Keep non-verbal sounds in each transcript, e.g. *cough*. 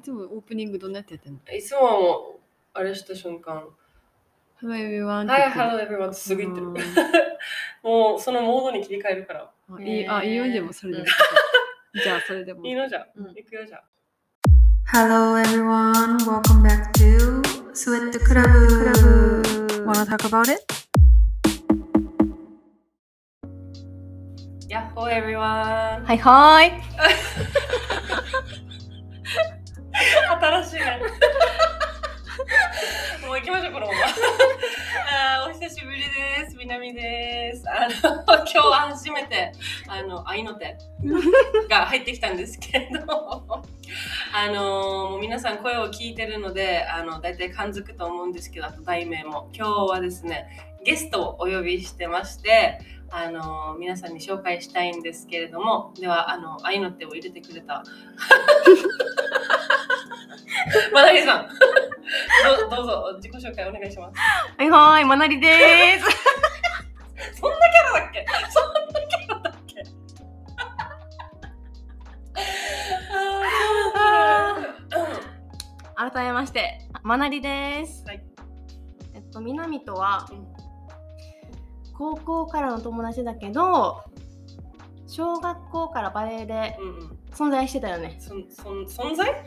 いつもオープニングどんなやってやってんの？いつもはもう、あれした瞬間、?Hello everyone Hello everyone すぐ言ってるうん。*laughs* もう、そのモードに切り替えるから。あいいあ、いいよでもそれでも。じゃあそれでも。いいの？じゃ。うん行くよじゃ。Hello everyone, welcome back to Sweat Club. Wanna talk about it? やっほー everyone! はいはーい。新しいね。*laughs* もう行きましょう、このまま。*laughs* あお久しぶりです。みなみです。あの、*laughs* 今日は初めて、あの、愛の手が入ってきたんですけれども、あのもう皆さん声を聞いてるので、あの、大体感づくと思うんですけど、あと題名も。今日はですね、ゲストをお呼びしてまして、あの皆さんに紹介したいんですけれども、では、あの、愛の手を入れてくれた *laughs* まなりさんど、どうぞ自己紹介お願いします。はいはーい、まなりでーす。*laughs* そんなキャラだっけ？そんなキャラだっけ？*laughs* あー改めまして、まなりです。はいえっと、みなみとはうん、高校からの友達だけど、小学校からバレエで。存在してたよね。そんそん存在？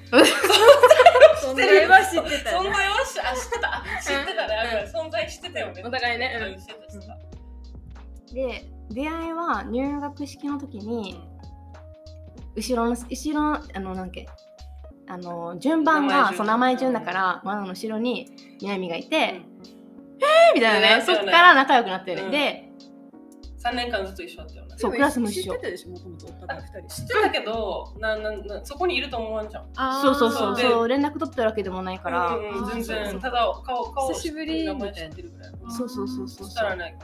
お互いね。で、出会いは入学式の時に、後ろの、後ろの、あの、なんだっけ、あの、順番が、名前順。そう、名前順だから、マナの後ろにみなみがいて、うん。えーみたいな。ね、そね。っから仲良くなってる、うん。で、3年間ずっと一緒だったよね。そうクラスも一緒。知ってたでしょ、もともとお互い二人。知ってたけど、なななそこにいると思わんじゃん。そうそうそうでそう連絡取ってるわけでもないから、うんうん全そうそう。然。ただ顔顔久しぶり。名前知ってるぐらい。そうそうそうそうそしたらね、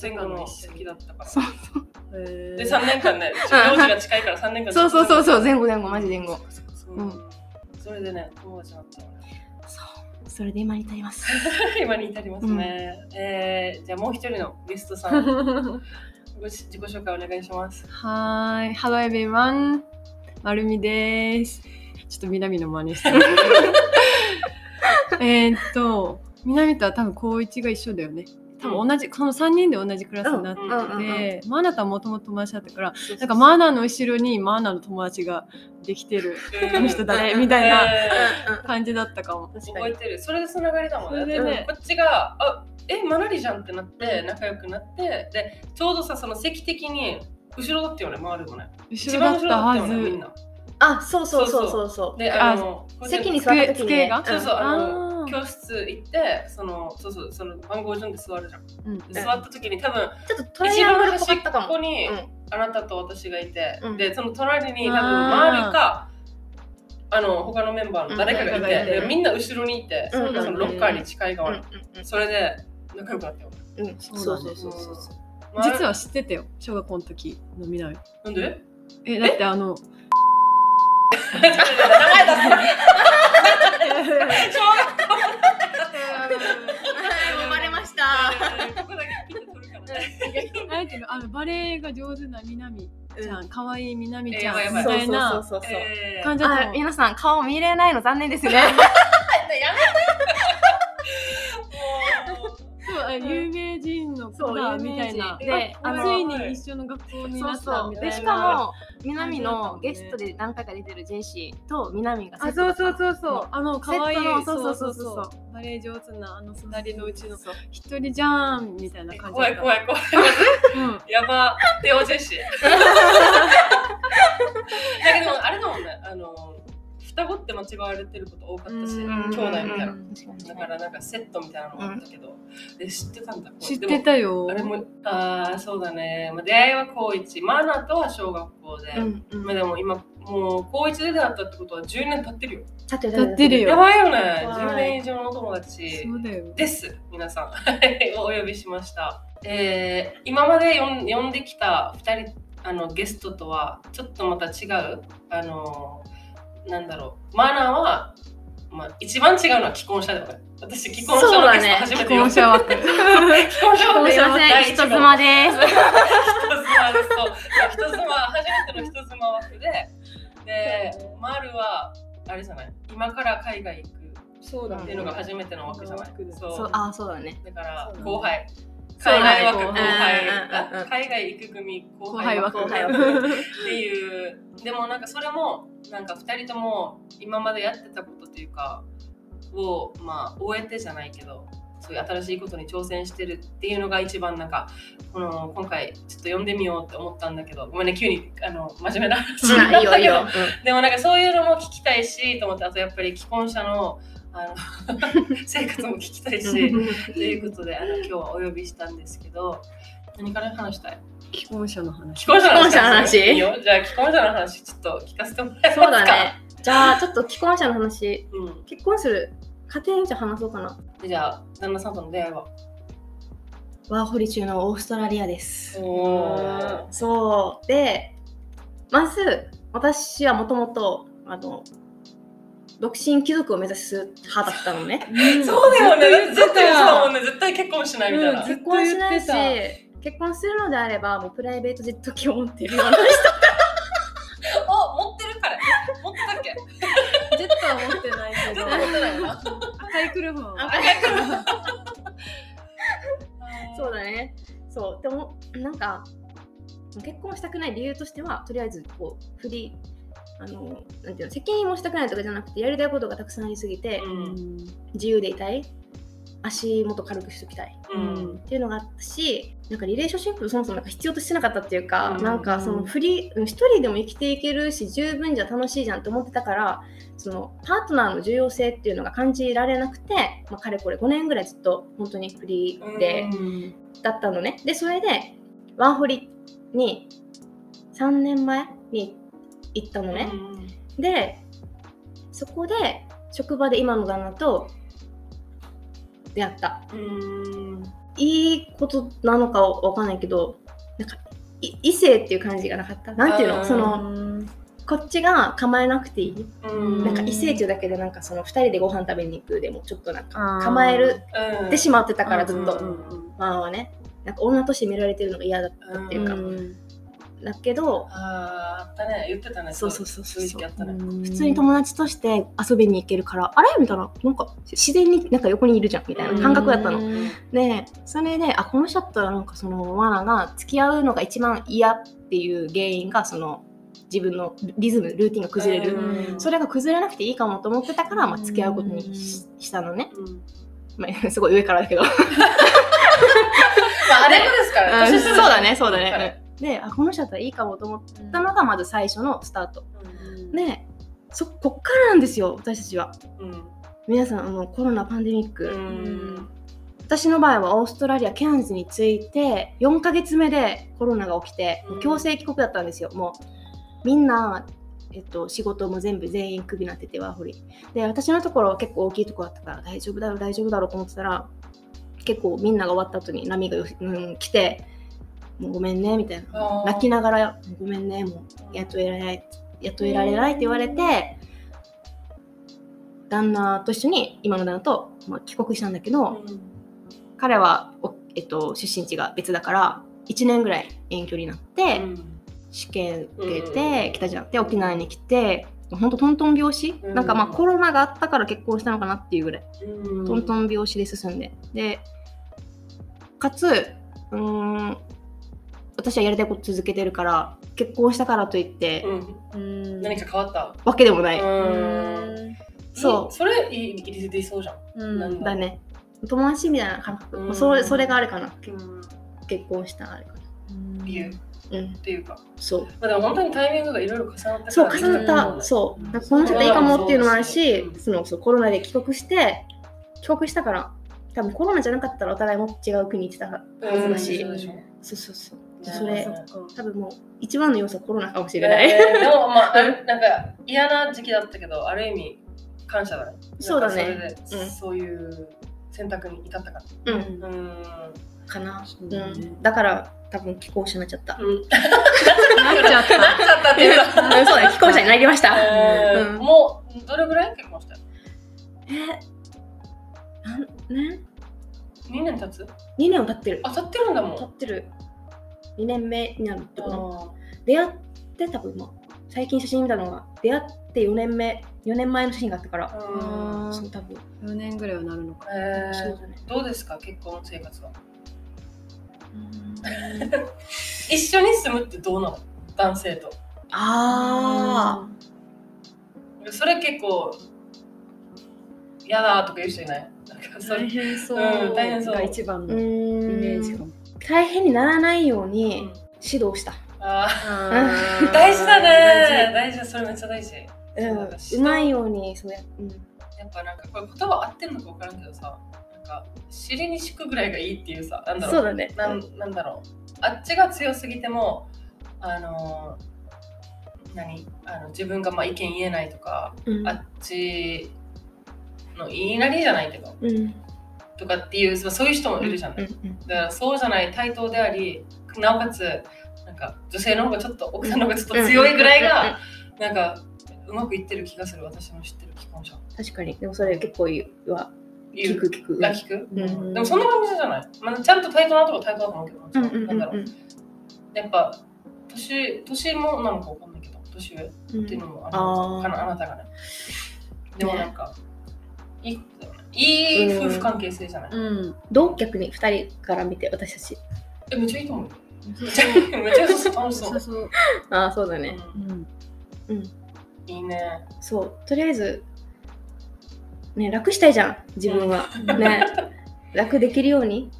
前後の好きだったから。そうへー。で、3年間ね、*laughs* 幼児が近いから3年間そうそうそうそう。う。前後前後。マジ前後。そううん。それでね、友達だったのね。そうそれで今に至ります *laughs* 今に至りますね。えーじゃあもう一人のゲストさん、*laughs* ご自己紹介お願いします。はーい。Hello everyone. まるみです。ちょっと南の真似して。*laughs* えーっと、南とは多分高一が一緒だよね。多分同じ、この3人で同じクラスになってうんうんうんて、マナとはもともと友達だったから、ななんかマナの後ろにマナの友達ができてるこの人誰？みたいな感じだったかも。覚えてる。それでつながりだもんね。ねこっちが、あえ、マナリじゃんってなって、仲良くなって、で、ちょうどさ、その席的に、後ろだったよね、回るもね。後ろだったはず。あそうそうそうそう。そうで、あの、席に座った時に、ね、机がそうそう、あの、教室行って、その、そうそう、その番号順で座るじゃん。うん。で座った時に多分、ちょっとトライアングルっぽかったかも。ここに、うん。あなたと私がいて、うん。で、その隣に多分、回るか、あの、他のメンバーの誰かがいて、うんみんな後ろにいて、うん。そのロッカーに近い側に。うんそれで、仲良くなったよ。うんうん。そうそうそうそうそう。実は知ってたよ、小学校の時の南。なんで？え、だってあの、名前出す小学校生まれました。あのバレエが上手な南ちゃん、可愛い南ちゃんみたいな感じだったの。あ皆さん顔見れないの残念ですね *laughs* やめて有名人の子だみたいな。でついに一緒の学校になったみたいな。でしかも南のゲストで何回か出てるジェシーと南がセあ、ットそうそうそうそう。あの可愛いのそそううそううそううそうバレエ上手なあの隣のうちの一人じゃんみたいな感じ怖い怖い。い怖い。うん。やば。テオジェシー。だけど、あれだもんね。あの、双子って間違われてること多かったし、うん。兄弟みたいな。だからなんかセットみたいなのもあったけど、え知ってたんだ？知ってたよ。あれもああそうだね、まあ、出会いは高一。マナとは小学校で、うんうん。まあ、でも今もう高一で出会ったってことは10年経ってるよ。立って立ってるよ。やばいよね。はい。10年以上のお友達。です皆さん。*laughs* お呼びしました、えー、今まで呼ん呼んできた2人あのゲストとはちょっとまた違う？あのなんだろう。マナーは、まあ、一番違うのは既婚者だよね私既婚者のゲスト初め既て呼んで婚者枠。既婚者枠 *laughs* 人妻です。*laughs* 人妻です。そう人妻初めての人妻枠で。でマルはあれじゃない。今から海外行くそうだねっていうのが初めての枠じゃない、そうそう。あそうだね。だから後輩海外枠後後輩。海外行く組後後輩枠っていう。でもなんかそれもなんか2人とも今までやってたことというかをまあ終えてじゃないけどそういう新しいことに挑戦してるっていうのが一番なんかこの今回ちょっと読んでみようって思ったんだけどごめんね急にあの真面目な話になったけど。*laughs* でもなんかそういうのも聞きたいしと思ってあとやっぱり既婚者のあの *laughs* 生活も聞きたいし *laughs* ということであの今日はお呼びしたんですけど何から話したい？既婚者の話。既婚者の話？話いいよ。*laughs* じゃあ既婚者の話ちょっと聞かせてもらえますか？そうだね。じゃあちょっと既婚者の話。うん。結婚する家庭じゃ話そうかな。でじゃあ旦那さんとの出会いは？ワーホリ中のオーストラリアです。そう。でまず私はもともとあの独身貴族を目指す派だったのね。そうだよね。絶対ずっと言ってた。そうだもんね。絶対結婚しないみたいな、うん結婚しないし結婚するのであればもうプライベートジェット機を持ってるような *laughs* お持ってる彼。持ってたっけ？ジェットは持ってないけど。持ってないよな赤い車は赤 *laughs* そうだね。そう。でもなんか結婚したくない理由としてはとりあえずこうフリーあのなんていうの責任もしたくないとかじゃなくてやりたいことがたくさんありすぎて、うん。自由でいたい。足元軽くしときたい。うん。っていうのがあったしなんかリレーションシップそもそもなんか必要としてなかったっていうか、うん。なんかそのフリー一人でも生きていけるし十分じゃ楽しいじゃんって思ってたからそのパートナーの重要性っていうのが感じられなくて、まあ、かれこれ5年ぐらいずっと本当にフリーで、うん。だったのね。でそれでワンホリに3年前に行ったのね、でそこで職場で今の旦那と出会った。うん。いいことなのかわかんないけどなんかい異性っていう感じがなかった？なんていうの？そのこっちが構えなくていい、うん。なんか異性っていうだけでなんかその2人でご飯食べに行くでもちょっとなんか構えるうん。ってしまってたからずっと、うんうんまあはね。なんか女として見られてるのが嫌だったっていうか、うんだけどあーあったね。言ってたね。そうそうそうそう。そう普通に友達として遊びに行けるからあれ？みたいな。なんか自然になんか横にいるじゃん。みたいな感覚だったの。うんでそれであこの人だったらなんかそのワナが付き合うのが一番嫌っていう原因がその自分のリズムルーティンが崩れる、うん。それが崩れなくていいかもと思ってたから、まあ、付き合うことにししたのね、うん。まあ、*laughs* すごい上からだけど。*laughs* まああれもですからうん。年下そうだね。そうだ彼ねであこの人だったらいいかもと思ったのがまず最初のスタート。でそこっからなんですよ私たちは。うん。皆さんあのコロナパンデミック、うん。私の場合はオーストラリアケアンズに着いて4ヶ月目でコロナが起きて、うん。強制帰国だったんですよもう。みんな、えっと、仕事も全部全員クビになっててワーホリ。で私のところは結構大きいところだったから大丈夫だろう大丈夫だろうと思ってたら結構みんなが終わった後に波がよ、うん、来てもうごめんねみたいな。泣きながら「ごめんねもう雇えられない雇えられない」って言われて旦那と一緒に今の旦那と、まあ、帰国したんだけど、彼はお、えっと、出身地が別だから1年ぐらい遠距離になって、試験受けて来たじゃんで沖縄に来てほんとトントン拍子、うん。なんかまあコロナがあったから結婚したのかなっていうぐらい、うん。トントン拍子で進んで。でかつうーん私はやりたいこと続けてるから結婚したからといって、うん。何か変わった？わけでもない、うん。そそれいい入れていそうじゃん。うんなんだね。友達みたいな感覚、それそれがあれかな。結婚したあれかな。理由っうんていうか。そう。まあでも本当にタイミングがいろいろ重なったからそう重なった、うん。そう。なんかこの人でいいかもっていうのもあるし、うん。そのそうコロナで帰国して帰国したから多分コロナじゃなかったらお互いも違う国行ってたはずだし、うん。そうそうそうそうねそれそ多分もう一番の要素はコロナかもしれない、えーでも *laughs* まあなんか嫌な時期だったけどある意味感謝だね。そうだね。それで、うん。そういう選択に至ったか。うん。らうん。かな、そうん、だから多分既婚者になっちゃった、うん。なっちゃった。なっちゃったっていううんそうだね。既婚者になりました、うん。えーもうどれぐらい結婚した？えなんね。2年経つ？2年は経ってる。あ経ってるんだもん。経ってる2年目になるってことあ出会って多分今最近写真見たのが出会って4年目4年前の写真があったから、うん。そう多分、4年ぐらいはなるのかえー。そうだね。どうですか結婚生活は？一緒に住むってどうなの？男性と。あそれ結構嫌だとか言う人いない？なんかそれ。大変そう。うん大変そう。が一番のイメージかも大変にならないようにうん。指導した、あ大事だね。大大事。だそれめっちゃ大事。うん。うまいようにそうや、うん、やっぱなんかこれ言葉合ってるのか分からんけどさなんか尻に敷くぐらいがいいっていうさなんだろう。そうだね。なんなんだろう。あっちが強すぎてもあのー何？あの自分がまあ意見言えないとか、うん。あっちの言いなりじゃないけどうんとかっていうまあそういう人もいるじゃない、うんうんだからそうじゃない対等でありなおかつなんか女性の方がちょっと奥さんの方がちょっと強いぐらいがなんかうまくいってる気がする。私の知ってる既婚者確かに。でもそれ結構言うは聞く聞く。が聞く、うんでもそんな感じじゃない、まあ、ちゃんと対等なとこ対等だと思うけど、うんうんなんだろうやっぱ年年もなのかわかんないけど年上っうんていうのもあるあー。かなあなたがね。でもなんか、いいことだよねいい夫婦関係性じゃない、うん。どう逆に2人から見て私たち。えめっちゃいいと思うよ。めっちゃめっちゃ楽しそう。そうそうああそうだね。うん。うん。うんいいね。そう。とりあえずね楽したいじゃん。自分は。ね。楽できるように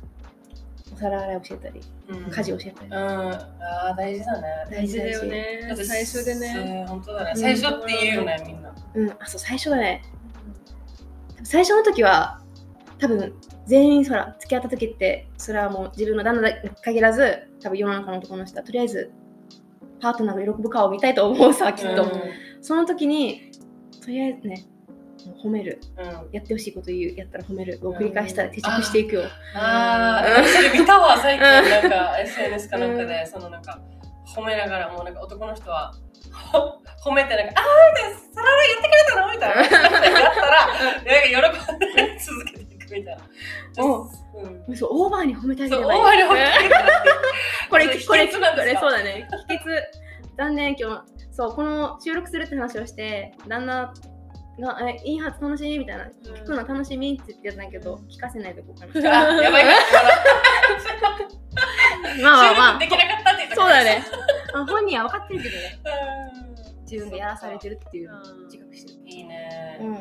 お皿洗い教えたりうん。家事教えたり。うん。あー大事だね。大事だよね。だって最初でね。そう本当だね。最初って言うよねみんな。うん。あそう最初だね最初の時は多分全員そら付き合った時ってそれはもう自分の旦那だけ限らず多分世の中の男の人はとりあえずパートナーが喜ぶ顔を見たいと思うさきっと、うんその時にとりあえずね褒める。うんやってほしいこと言うやったら褒めるを繰り返したら定着していくよ、あうんあ、それ見たわ、最近、うんなんか SNS かなんかで、そのなんか、褒めながら、もうなんか男の人は、ほ *laughs* 褒めて、なんか、あーみたいな、そららやってくれたのみたいな。*laughs* やったら、なんか喜んで続けていくみたいな。*laughs* おう。ん。そうオーバーに褒めてあげればい。い大割り褒めてあげたら *laughs* これこれこれそうだね。秘訣。残念今日。そうこの収録するって話をして旦那がえいいはず楽しいみたいな、聞くの楽しみって言ってたんだけど聞かせないとこかなあ、やばい。か。まあまあまあ。できなかったって言ってそうだね。あ本人は分かってるけどね。うん自分がやらされてるっていうのを自覚してる。いいね。うん。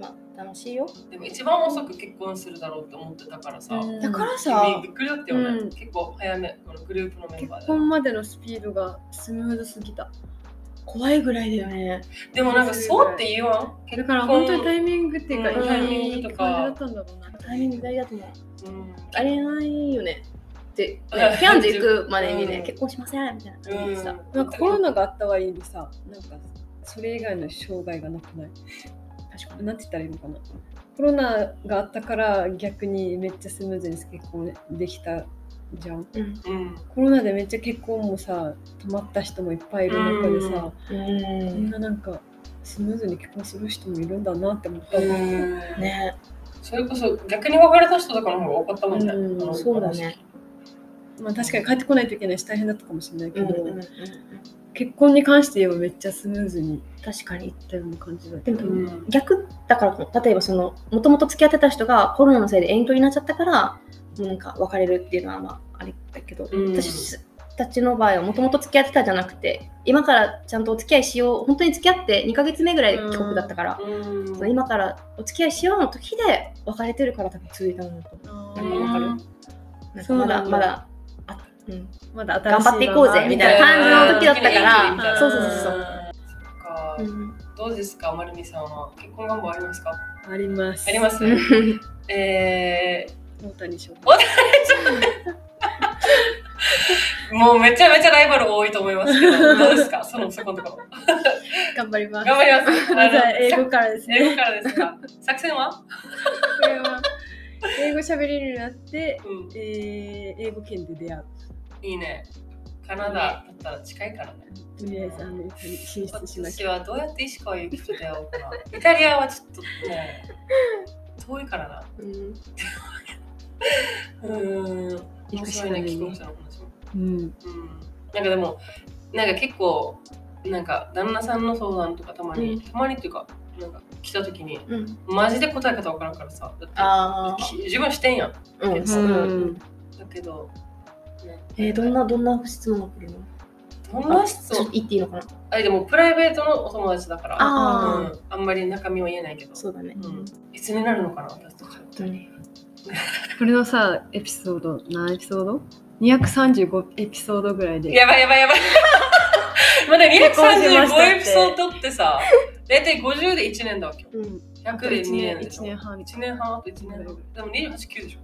まあ楽しいよ。でも一番遅く結婚するだろうって思ってたからさ、だからさ。君びっくりだったよね、うん。結構早めこのグループのメンバーで。結婚までのスピードがスムーズすぎた。怖いぐらいだよね。でもなんかそうって言わん？だから本当にタイミングっていうか、うん。タイミングととか。タイミング大事だと思ううん。ありえないよねって、う *laughs* んね、キャンズ行くまでにね、うん。結婚しませんみたいな感じでさ、なんかコロナがあったはいいでさなんかそれ以外の障害がなくない？確かに。なんて言ったらいいのかな？コロナがあったから逆にめっちゃスムーズに結婚できたじゃん。うん。うんコロナでめっちゃ結婚もさ止まった人もいっぱいいる中でさ、うみんんななんかスムーズに結婚する人もいるんだなって思った、うん。ね。それこそ逆に別れた人とかの方が多かったもんね、うん。そうだねまあ確かに帰ってこないといけないし大変だったかもしれないけど、うんうんうん結婚に関して言えばめっちゃスムーズに確かに。いったような感じだでも、うん逆だから例えばそのもともと付き合ってた人がコロナのせいで遠距離になっちゃったからなんか別れるっていうのはまあありだけど、うん。私たちの場合はもともと付き合ってたじゃなくて今からちゃんとお付き合いしよう本当に付き合って2ヶ月目ぐらいで帰国だったから、うん。その今からお付き合いしようの時で別れてるから多分続いたんだと思う。なんかわかる。なんかまだ。だまだあ、うん、まだ頑張っていこうぜみたいな。感じの時だったから。そうそうそうそう。うん。どうですか、まるみさんは結婚願望ありますか？あります。あります？う *laughs* んえ大谷翔ー、もうめちゃめちゃライバル多いと思いますけど、*laughs* どうですか？そのそこのとこ。ろ。頑張ります。頑張ります。まずは英語からですね。英語からですか？作戦は？これは英語喋れるようになって、うん、えー、英語圏で出会ういいね。カナダだったら近いからね。とりあえずアメリカに進出しなき私はどうやって石川由紀と出会おうかな。イタリアはちょっとね、遠いからな。うんうーん。面白いね、行くしかないね既婚者の話うんうん。なんかでも、なんか結構、なんか旦那さんの相談とかたまに、うんたまにっていうかなんか来た時にうん。マジで答え方わからんからさだって自分してんやんあ。うん。だけど、ねえー、どんな、どんな質問が来るの？どんな質問？言っていいのかな？あれでもプライベートのお友達だからあうん、あんまり中身は言えないけどそうだね。うん、いつになるのかな私とか本当に。これのさ、エピソード、何エピソード ?235 エピソードぐらいで。やばいやばいやばい *laughs* まだ結婚しましたって235エピソードってさ *laughs* 大体50で1年だわけようん。100で2年でし1ょ年半。1年半あと1年半でも28、9でしょ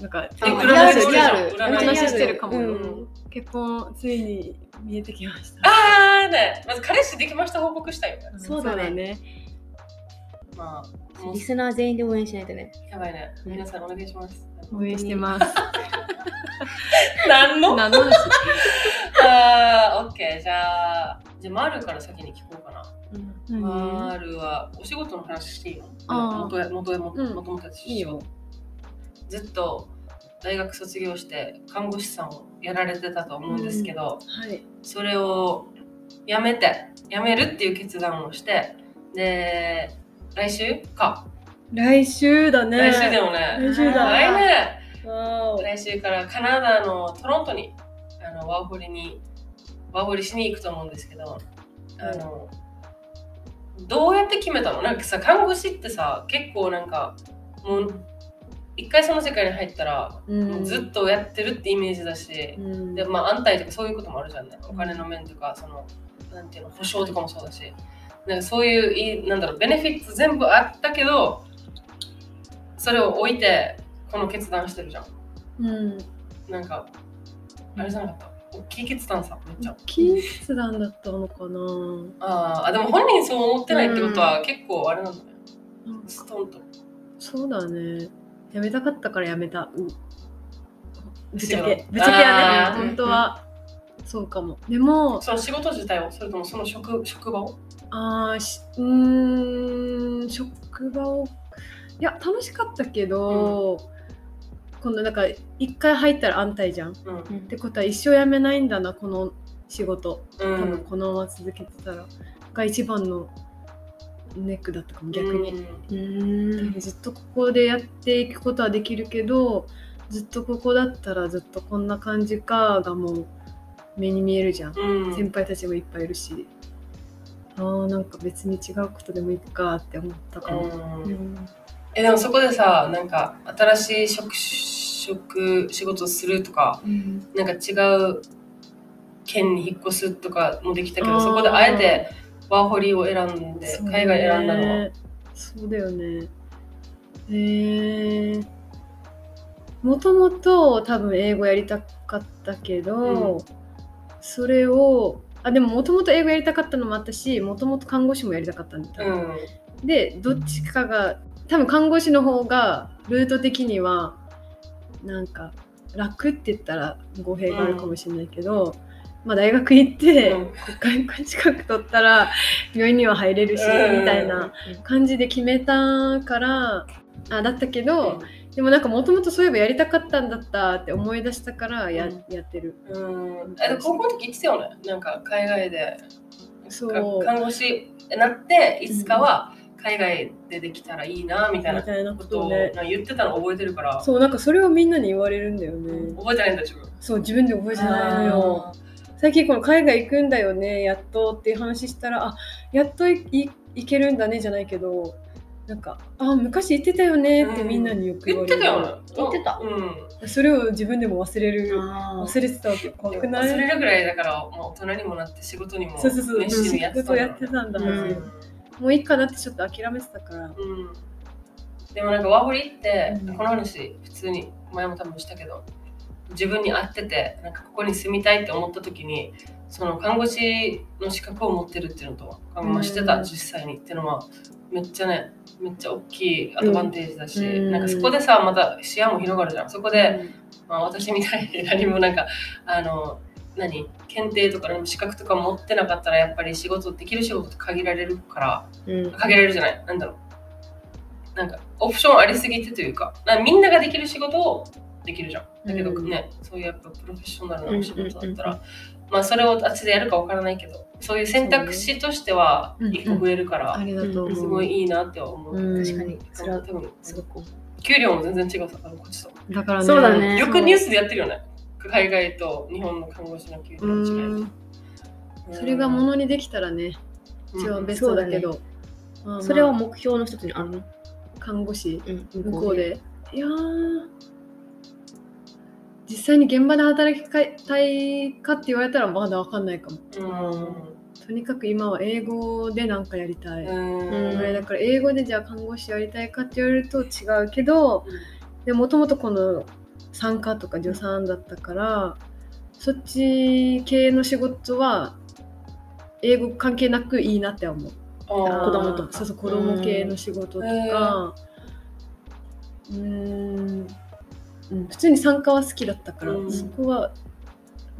なんか、えリ占いアル、してる。じゃんリアル。占い話してるかも。うん。結婚、ついに見えてきました。あーね。まず彼氏できました報告したいよね。そうだね。ね。まあリスナー全員で応援しないとね。やばいね。皆さんお願いします。応援してます。*laughs* 何の？何の話？*laughs* あーオッケーじゃあじゃあマールから先に聞こうかな。うん。マルはお仕事の話していいの？元や元や元うん。元々たちいいよ。ずっと大学卒業して看護師さんをやられてたと思うんですけど、はい。それをやめてやめるっていう決断をしてで来週か、来週だね。来週でもね。来週だ。来ね。わー来週からカナダのトロントにあのワーホリにワーホリしに行くと思うんですけどあの、どうやって決めたの？なんかさ看護師ってさ結構なんかもう一回その世界に入ったら、おもうずっとやってるってイメージだし、うん。でまあ安泰とかそういうこともあるじゃん。ねお金の面とかそのなんていうの保証とかもそうだし。なんかそういういなんだろうベネフィット全部あったけどそれを置いてこの決断してるじゃん。うん。なんかあれじゃなかった？大きい決断さめっちゃ。金決断だったのかな。あーあでも本人そう思ってないってことは結構あれなんだね。なんか。ストンと。そうだね。やめたかったからやめた。うんぶっちゃ。けぶっちゃけやね。本当は。そうかも。でも、その仕事自体をそれともその職職場を？あーしうーん、職場を。いや、楽しかったけど、今度なんか、一回入ったら安泰じゃん。っうんてことは一生辞めないんだな、この仕事。う多分んこのまま続けてたら。が一番のネックだったかも、逆に。うん。うん。ずっとここでやっていくことはできるけどずっとここだったらずっとこんな感じかがもう目に見えるじゃん、うん。先輩たちもいっぱいいるし。あーなんか別に違うことでもいいかって思ったかも、うん。えでもそこでさなんか新しい職職仕事するとかうん。なんか違う県に引っ越すとかもできたけどそこであえてワーホリを選んでね。海外選んだのは。そうだよね。えー、もともと多分英語やりたかったけど、うん。それをあでももともと英語やりたかったのもあったしもともと看護師もやりたかったんだうん。でどっちかが多分看護師の方がルート的にはなんか楽って言ったら語弊があるかもしれないけど、まあ大学行って、うん。国家資格取ったら病院には入れるし、うん。みたいな感じで決めたからあだったけど、でもなんかもともとそういえばやりたかったんだったって思い出したからや,、うん。やってる。うん。高校の時言ってたよね？なんか海外で。そう。か看護師になっていつかは海外でできたらいいなみたいなここととを言ってたの覚えてるからそうなんかそれをみんなに言われるんだよね、覚えてないんだ自分そう自分で覚えてないのよ最近この海外行くんだよねやっとっていう話したらあやっといい行けるんだねじゃないけどなんかあ昔言ってたよねってみんなによく言言っわれる、てたよね。言ってた。うん。それを自分でも忘れるあ忘れてたわけ怖くない？忘れるぐらいだからもう大人にもなって仕事にもそうそうそう。熱心にやって仕事やたんだろうね。ってたんだうんもういいかなってちょっと諦めてたから。うん。でもなんかワーホリって、うん。この話普通に前も多分したけど自分に合っててなんかここに住みたいって思った時にその看護師の資格を持ってるっていうのと、まあ、してたうん。実際に。っていうのはめっちゃねめっちゃ大きいアドバンテージだし、うん。なんかそこでさまた視野も広がるじゃん。そこで、まあ、私みたいに何もなんかあの何検定とか資格とか持ってなかったらやっぱり仕事できる仕事って限られるからうん。限られるじゃない？なんだろう。なんかオプションありすぎてというかみんなができる仕事をできるじゃん。だけどうんね、そういうやっぱプロフェッショナルな仕事だったら、まあそれをあっちでやるかわからないけどそういう選択肢としては一個増えるから、ありがとう。すごいいいなって思う、うん。確かに。それは多分すごく。給料も全然違うさあのこっちと。だからね。そうだね。よくニュースでやってるよね。海外と日本の看護師の給料の違いうん。それがものにできたらね、一番ベストだけど。まあまあ。それは目標の一つにあるの？看護師うん。向こう。で。いやー実際に現場で働きたいかって言われたらまだわかんないかも。うん。とにかく今は英語でなんかやりたい。うん。だから英語でじゃあ看護師やりたいかって言われると違うけどでもともとこの産科とか助産だったからそっち系の仕事は英語関係なくいいなって思う。子子供とそうそう子供系の仕事とうんかうーんうん。普通に産科は好きだったから、うん。そこは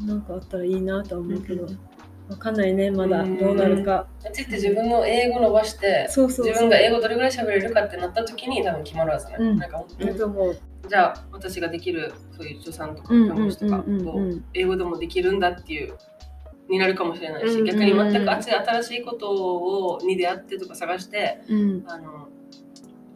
なんかあったらいいなとは思うけど、うんわかんないねまだうん。どうなるか、あっちって自分の英語伸ばしてそうそうそう。自分が英語どれぐらい喋れるかってなった時に多分決まるはずね、うん。なんかだと思うじゃあ私ができるそういう助産とかうん看護師とかをうん英語でもできるんだっていうになるかもしれないし、うん逆に全くあっちで新しいことをに出会ってとか探してうん。あの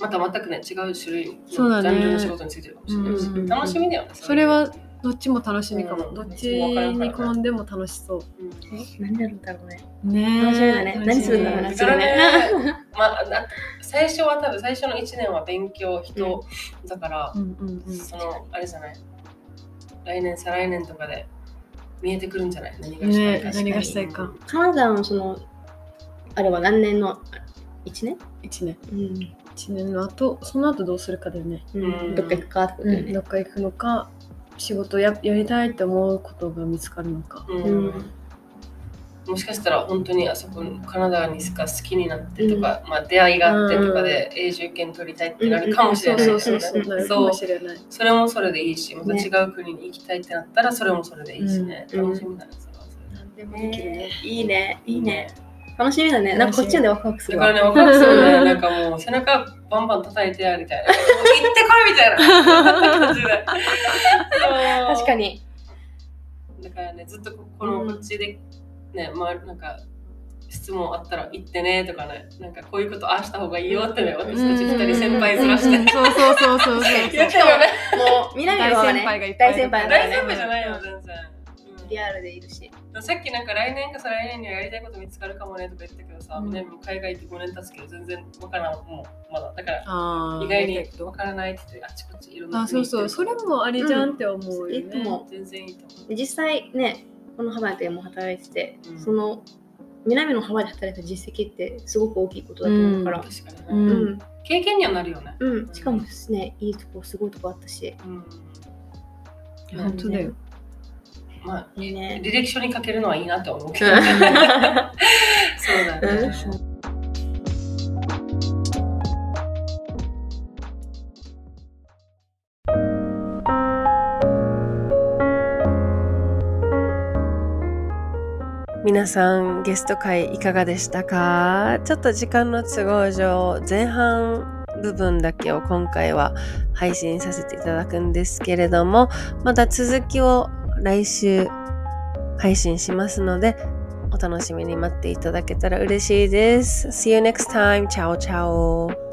また全くね違う種類そうだねのジャンルの仕事についてるかもしれないし、うん楽しみだよねそれはどっちも楽しみかも、うん。どっちに転んでも楽しそう。うん。何やるんだろうね。ね楽しみだね。何するんだろうねだからね、まあ、だ最初は多分最初の1年は勉強人だから、うんうんうん。そのあれじゃない。来年再来年とかで見えてくるんじゃない？何がしたいか、ね何がしたいか。カナダのその、あれは何年の ?1 年？1年。うん。1年の後その後どうするかだよね、うん。どっか行くかってことだよね。どっか行くのか仕事ややりたいって思うことが見つかるのか、うん。うん。もしかしたら本当にあそこカナダにしか好きになってとか、まあ、出会いがあってとかで永住権取りたいってなるかもしれない。そうですよねそうそれない。それもそれでいいしまたね違う国に行きたいってなったらそれもそれでいいしね、うん。楽しみだねそれはそれで。何でもできるね、いいね、いいね。楽しみだね。なんかこっちまでワクワクするわ。だからね、分かるっすよね。*laughs* なんかもう背中バンバン叩いてやみたいな。行ってこいみたいな確か。に。だからね、ずっとここのこっちでね、まあなんか質問あったら言ってねとかね、なんかこういうことああした方がいいよってね、私たち二人先輩ずらして。そうそうそうそう言ってるよね。もう、南の方はね、大先輩がいっぱいいる大先輩大ね丈夫じゃないよ、全然。うんリアルでいるし。さっきなんか来年か再来年にはやりたいこと見つかるかもねとか言ってたけどさ、うんね、もう海外行って5年経つけど全然わからん、もうまだ。だから意外にわからないって言ってあちこちいろんなあそうそうそれもありじゃんって思うよね、いいと思全然いいと思う。実際ね、このハワイでも働いてて、うんその、南のハワイで働いた実績ってすごく大きいことだと思うから。確かにね、ううんん。経験にはなるよね。うん。しかもね、いいとこ、すごいとこあったし。うん本当だよまあ、いいね履歴書に書けるのはいいなと思うけど、うん。*laughs* そうだね。皆さんゲスト会いかがでしたか？ちょっと時間の都合上前半部分だけを今回は配信させていただくんですけれどもまた続きを来週配信しますのでお楽しみに待っていただけたら嬉しいです。See you next time. チャオチャオ。